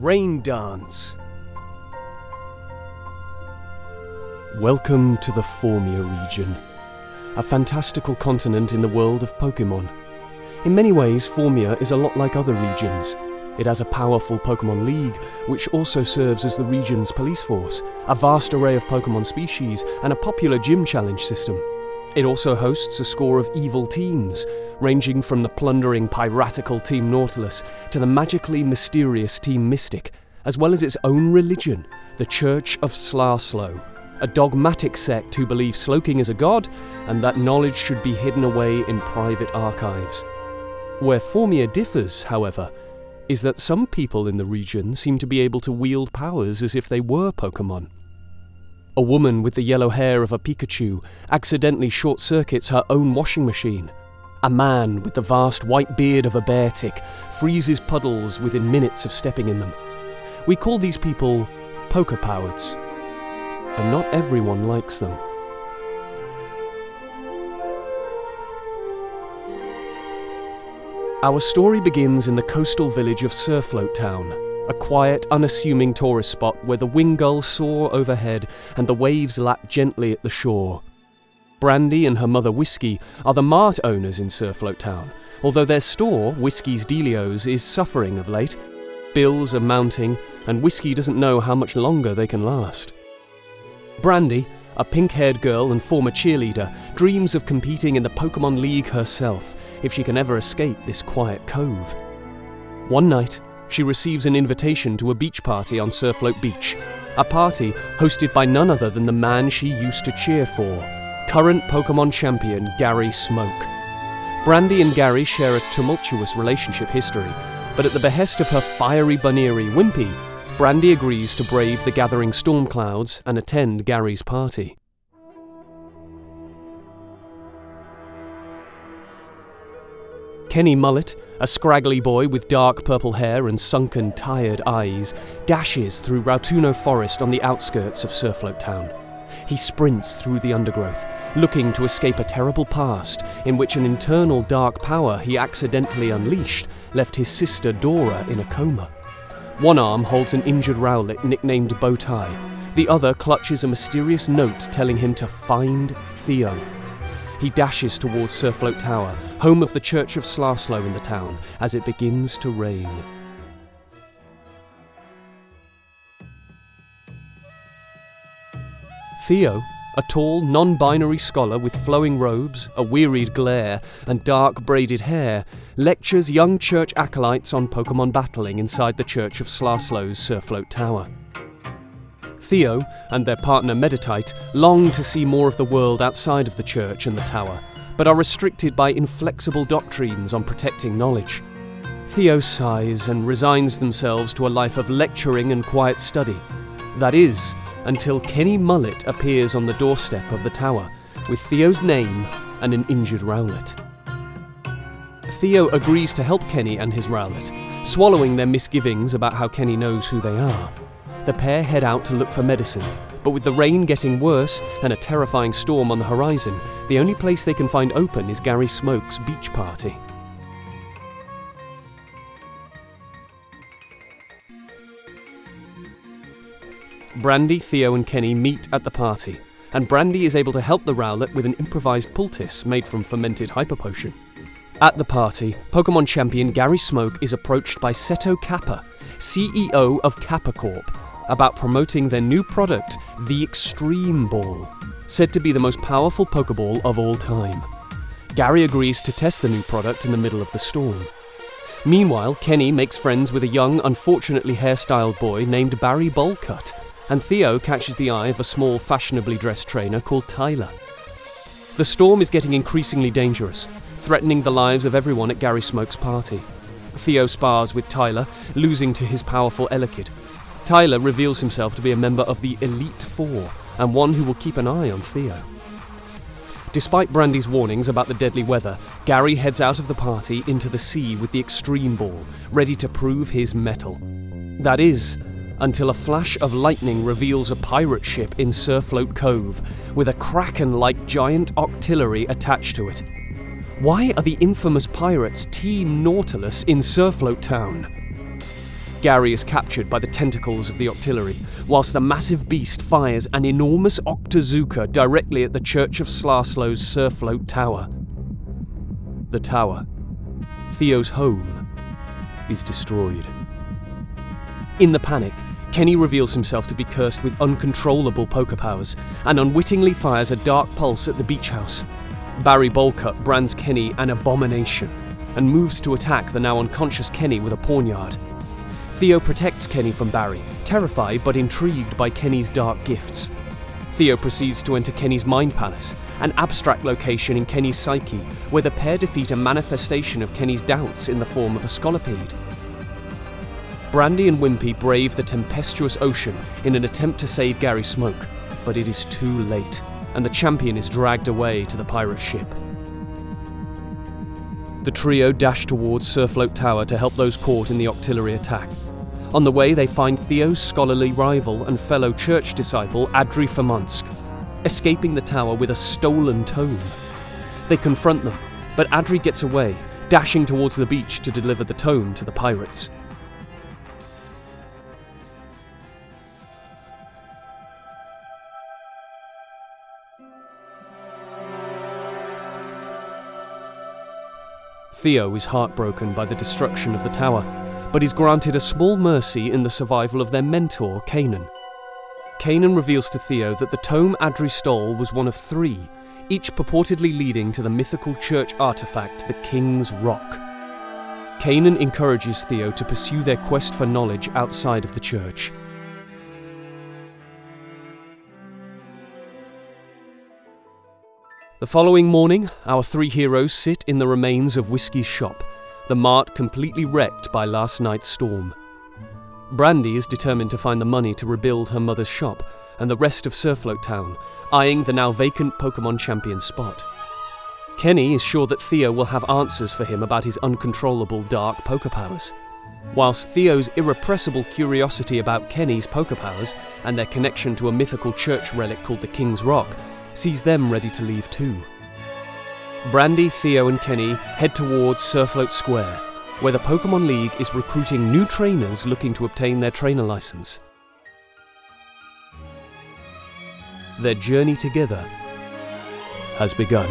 Rain Dance. Welcome to the Formia region, a fantastical continent in the world of Pokemon. In many ways, Formia is a lot like other regions. It has a powerful Pokemon League, which also serves as the region's police force, a vast array of Pokemon species, and a popular gym challenge system. It also hosts a score of evil teams, ranging from the plundering, piratical Team Nautilus to the magically mysterious Team Mystic, as well as its own religion, the Church of Slaslow, a dogmatic sect who believe Slowking is a god and that knowledge should be hidden away in private archives. Where Formia differs, however, is that some people in the region seem to be able to wield powers as if they were Pokemon. A woman with the yellow hair of a Pikachu accidentally short circuits her own washing machine. A man with the vast white beard of a Beartic freezes puddles within minutes of stepping in them. We call these people poker powers, and not everyone likes them. Our story begins in the coastal village of Surfloat Town, a quiet, unassuming tourist spot where the Wingulls soar overhead and the waves lap gently at the shore. Brandy and her mother Whiskey are the mart owners in Surfloat Town, although their store, Whiskey's Delios, is suffering of late. Bills are mounting, and Whiskey doesn't know how much longer they can last. Brandy, a pink haired girl and former cheerleader, dreams of competing in the Pokemon League herself if she can ever escape this quiet cove. One night, she receives an invitation to a beach party on Surfloat Beach, a party hosted by none other than the man she used to cheer for, current Pokemon champion Gary Smoke. Brandy and Gary share a tumultuous relationship history, but at the behest of her fiery Buneary Wimpy, Brandy agrees to brave the gathering storm clouds and attend Gary's party. Kenny Mullet, a scraggly boy with dark purple hair and sunken, tired eyes, dashes through Rautuno Forest on the outskirts of Surfloat Town. He sprints through the undergrowth, looking to escape a terrible past in which an internal dark power he accidentally unleashed left his sister Dora in a coma. One arm holds an injured Rowlet nicknamed Bowtie, the other clutches a mysterious note telling him to find Theo. He dashes towards Surfloat Tower, home of the Church of Slaslow in the town, as it begins to rain. Theo, a tall, non binary scholar with flowing robes, a wearied glare, and dark braided hair, lectures young church acolytes on Pokemon battling inside the Church of Slaslow's Surfloat Tower. Theo and their partner Meditite long to see more of the world outside of the church and the tower, but are restricted by inflexible doctrines on protecting knowledge. Theo sighs and resigns themselves to a life of lecturing and quiet study. That is, until Kenny Mullet appears on the doorstep of the tower with Theo's name and an injured Rowlet. Theo agrees to help Kenny and his Rowlet, swallowing their misgivings about how Kenny knows who they are. The pair head out to look for medicine, but with the rain getting worse and a terrifying storm on the horizon, the only place they can find open is Gary Smoke's beach party. Brandy, Theo, and Kenny meet at the party, and Brandy is able to help the Rowlet with an improvised poultice made from fermented hyper potion. At the party, Pokemon champion Gary Smoke is approached by Seto Kappa, CEO of Kappa Corp, about promoting their new product, the Extreme Ball, said to be the most powerful Pokeball of all time. Gary agrees to test the new product in the middle of the storm. Meanwhile, Kenny makes friends with a young, unfortunately hairstyled boy named Barry Bowlcut, and Theo catches the eye of a small, fashionably dressed trainer called Tyler. The storm is getting increasingly dangerous, threatening the lives of everyone at Gary Smoke's party. Theo spars with Tyler, losing to his powerful Elekid. Tyler reveals himself to be a member of the Elite Four and one who will keep an eye on Theo. Despite Brandy's warnings about the deadly weather, Gary heads out of the party into the sea with the Extreme Ball, ready to prove his mettle. That is, until a flash of lightning reveals a pirate ship in Surfloat Cove with a kraken like giant octillery attached to it. Why are the infamous pirates Team Nautilus in Surfloat Town? Gary is captured by the tentacles of the Octillery, whilst the massive beast fires an enormous Octazooka directly at the Church of Slaslow's Surfloat Tower. The tower, Theo's home, is destroyed. In the panic, Kenny reveals himself to be cursed with uncontrollable poker powers and unwittingly fires a dark pulse at the beach house. Barry Bowlcut brands Kenny an abomination and moves to attack the now unconscious Kenny with a poniard. Theo protects Kenny from Barry, terrified but intrigued by Kenny's dark gifts. Theo proceeds to enter Kenny's mind palace, an abstract location in Kenny's psyche, where the pair defeat a manifestation of Kenny's doubts in the form of a scolipede. Brandy and Wimpy brave the tempestuous ocean in an attempt to save Gary Smoke, but it is too late, and the champion is dragged away to the pirate ship. The trio dash towards Surfloat Tower to help those caught in the Octillery attack. On the way, they find Theo's scholarly rival and fellow church disciple Adri Famonsk, escaping the tower with a stolen tome. They confront them, but Adri gets away, dashing towards the beach to deliver the tome to the pirates. Theo is heartbroken by the destruction of the tower, but is granted a small mercy in the survival of their mentor, Kanan. Kanan reveals to Theo that the tome Adri stole was one of three, each purportedly leading to the mythical church artifact, the King's Rock. Kanan encourages Theo to pursue their quest for knowledge outside of the church. The following morning, our three heroes sit in the remains of Whiskey's shop, the mart completely wrecked by last night's storm. Brandy is determined to find the money to rebuild her mother's shop and the rest of Surfloat Town, eyeing the now vacant Pokemon Champion spot. Kenny is sure that Theo will have answers for him about his uncontrollable dark poker powers. Whilst Theo's irrepressible curiosity about Kenny's poker powers and their connection to a mythical church relic called the King's Rock sees them ready to leave too. Brandy, Theo, and Kenny head towards Surfloat Square, where the Pokemon League is recruiting new trainers looking to obtain their trainer license. Their journey together has begun.